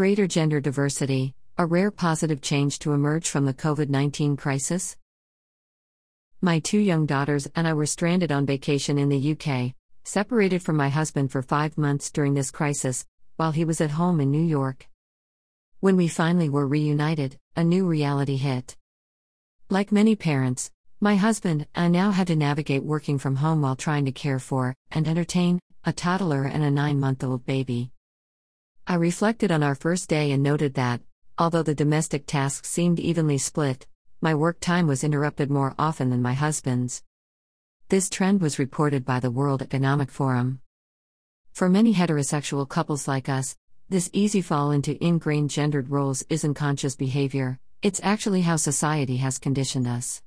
Greater gender diversity, a rare positive change to emerge from the COVID 19 crisis? My two young daughters and I were stranded on vacation in the UK, separated from my husband for five months during this crisis, while he was at home in New York. When we finally were reunited, a new reality hit. Like many parents, my husband and I now had to navigate working from home while trying to care for and entertain a toddler and a nine month old baby. I reflected on our first day and noted that, although the domestic tasks seemed evenly split, my work time was interrupted more often than my husband's. This trend was reported by the World Economic Forum. For many heterosexual couples like us, this easy fall into ingrained gendered roles isn't conscious behavior, it's actually how society has conditioned us.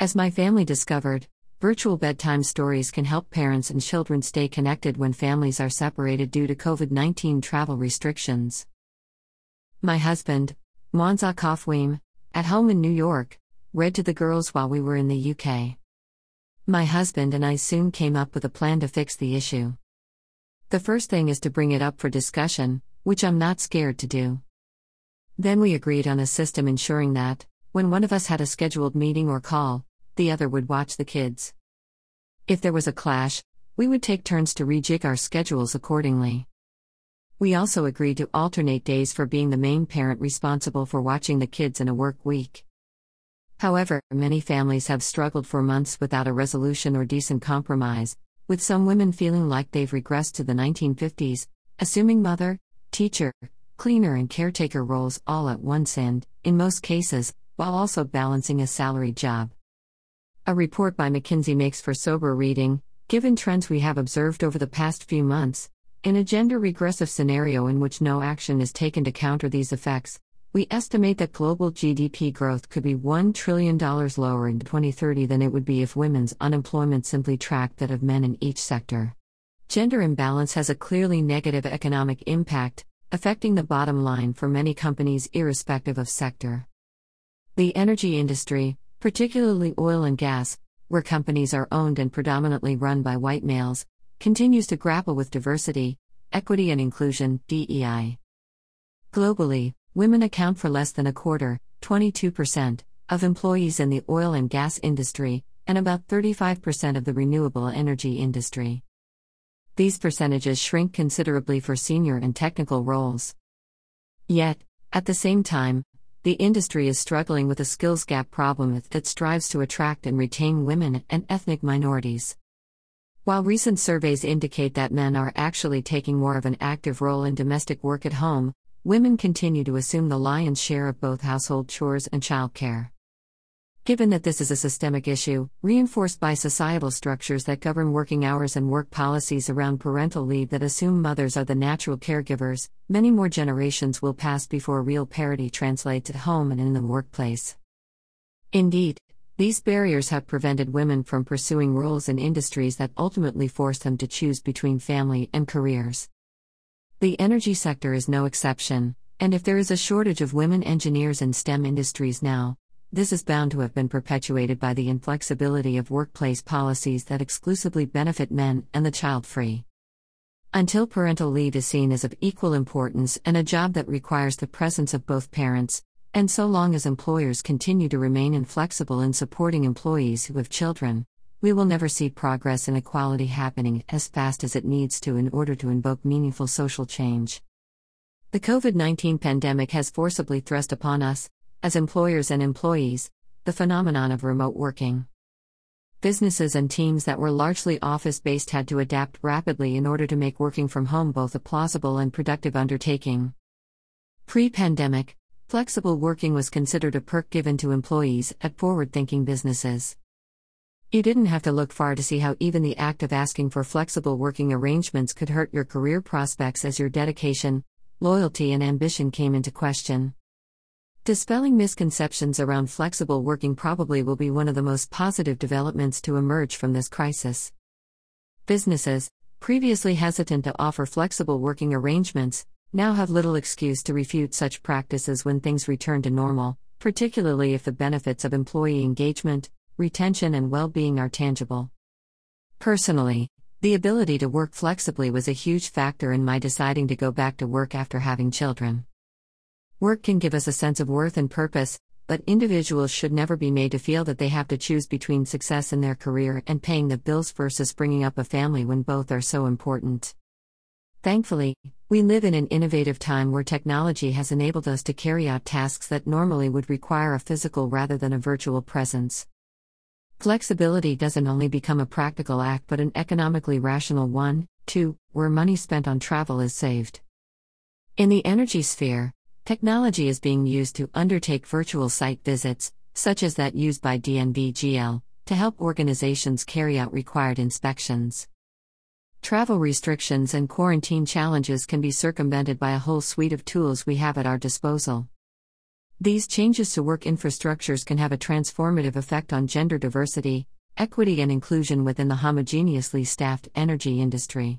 As my family discovered, Virtual bedtime stories can help parents and children stay connected when families are separated due to COVID 19 travel restrictions. My husband, Monza Kofweem, at home in New York, read to the girls while we were in the UK. My husband and I soon came up with a plan to fix the issue. The first thing is to bring it up for discussion, which I'm not scared to do. Then we agreed on a system ensuring that, when one of us had a scheduled meeting or call, the other would watch the kids. If there was a clash, we would take turns to rejig our schedules accordingly. We also agreed to alternate days for being the main parent responsible for watching the kids in a work week. However, many families have struggled for months without a resolution or decent compromise, with some women feeling like they've regressed to the 1950s, assuming mother, teacher, cleaner, and caretaker roles all at once and, in most cases, while also balancing a salaried job. A report by McKinsey makes for sober reading, given trends we have observed over the past few months. In a gender regressive scenario in which no action is taken to counter these effects, we estimate that global GDP growth could be $1 trillion lower in 2030 than it would be if women's unemployment simply tracked that of men in each sector. Gender imbalance has a clearly negative economic impact, affecting the bottom line for many companies irrespective of sector. The energy industry, particularly oil and gas, where companies are owned and predominantly run by white males, continues to grapple with diversity, equity, and inclusion DEI. Globally, women account for less than a quarter, 22%, of employees in the oil and gas industry, and about 35% of the renewable energy industry. These percentages shrink considerably for senior and technical roles. Yet, at the same time, the industry is struggling with a skills gap problem that strives to attract and retain women and ethnic minorities. While recent surveys indicate that men are actually taking more of an active role in domestic work at home, women continue to assume the lion's share of both household chores and childcare. Given that this is a systemic issue, reinforced by societal structures that govern working hours and work policies around parental leave that assume mothers are the natural caregivers, many more generations will pass before real parity translates at home and in the workplace. Indeed, these barriers have prevented women from pursuing roles in industries that ultimately force them to choose between family and careers. The energy sector is no exception, and if there is a shortage of women engineers in STEM industries now, this is bound to have been perpetuated by the inflexibility of workplace policies that exclusively benefit men and the child free. Until parental leave is seen as of equal importance and a job that requires the presence of both parents, and so long as employers continue to remain inflexible in supporting employees who have children, we will never see progress in equality happening as fast as it needs to in order to invoke meaningful social change. The COVID 19 pandemic has forcibly thrust upon us, as employers and employees, the phenomenon of remote working. Businesses and teams that were largely office based had to adapt rapidly in order to make working from home both a plausible and productive undertaking. Pre pandemic, flexible working was considered a perk given to employees at forward thinking businesses. You didn't have to look far to see how even the act of asking for flexible working arrangements could hurt your career prospects as your dedication, loyalty, and ambition came into question. Dispelling misconceptions around flexible working probably will be one of the most positive developments to emerge from this crisis. Businesses, previously hesitant to offer flexible working arrangements, now have little excuse to refute such practices when things return to normal, particularly if the benefits of employee engagement, retention, and well being are tangible. Personally, The ability to work flexibly was a huge factor in my deciding to go back to work after having children. Work can give us a sense of worth and purpose, but individuals should never be made to feel that they have to choose between success in their career and paying the bills versus bringing up a family when both are so important. Thankfully, we live in an innovative time where technology has enabled us to carry out tasks that normally would require a physical rather than a virtual presence. Flexibility doesn't only become a practical act but an economically rational one, too, where money spent on travel is saved. In the energy sphere, technology is being used to undertake virtual site visits, such as that used by DNV to help organizations carry out required inspections. Travel restrictions and quarantine challenges can be circumvented by a whole suite of tools we have at our disposal. These changes to work infrastructures can have a transformative effect on gender diversity, equity, and inclusion within the homogeneously staffed energy industry.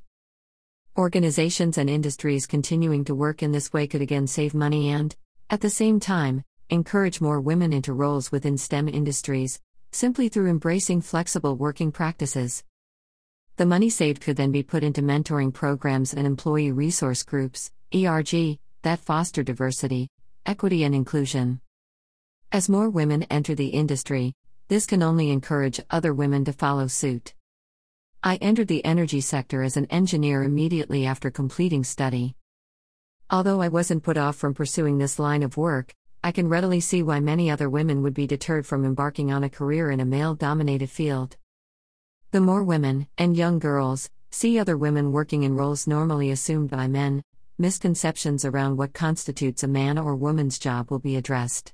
Organizations and industries continuing to work in this way could again save money and, at the same time, encourage more women into roles within STEM industries, simply through embracing flexible working practices. The money saved could then be put into mentoring programs and employee resource groups, ERG, that foster diversity, equity, and inclusion. As more women enter the industry, this can only encourage other women to follow suit. I entered the energy sector as an engineer immediately after completing study. Although I wasn't put off from pursuing this line of work, I can readily see why many other women would be deterred from embarking on a career in a male dominated field. The more women, and young girls, see other women working in roles normally assumed by men, misconceptions around what constitutes a man or woman's job will be addressed.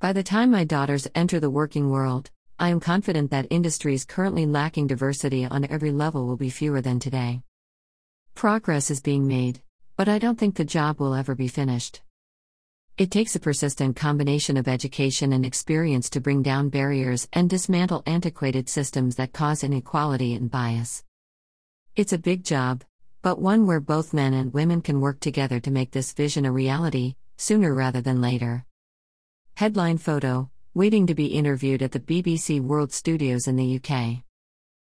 By the time my daughters enter the working world, I am confident that industries currently lacking diversity on every level will be fewer than today. Progress is being made, but I don't think the job will ever be finished. It takes a persistent combination of education and experience to bring down barriers and dismantle antiquated systems that cause inequality and bias. It's a big job, but one where both men and women can work together to make this vision a reality, sooner rather than later. Headline photo Waiting to be interviewed at the BBC World Studios in the UK.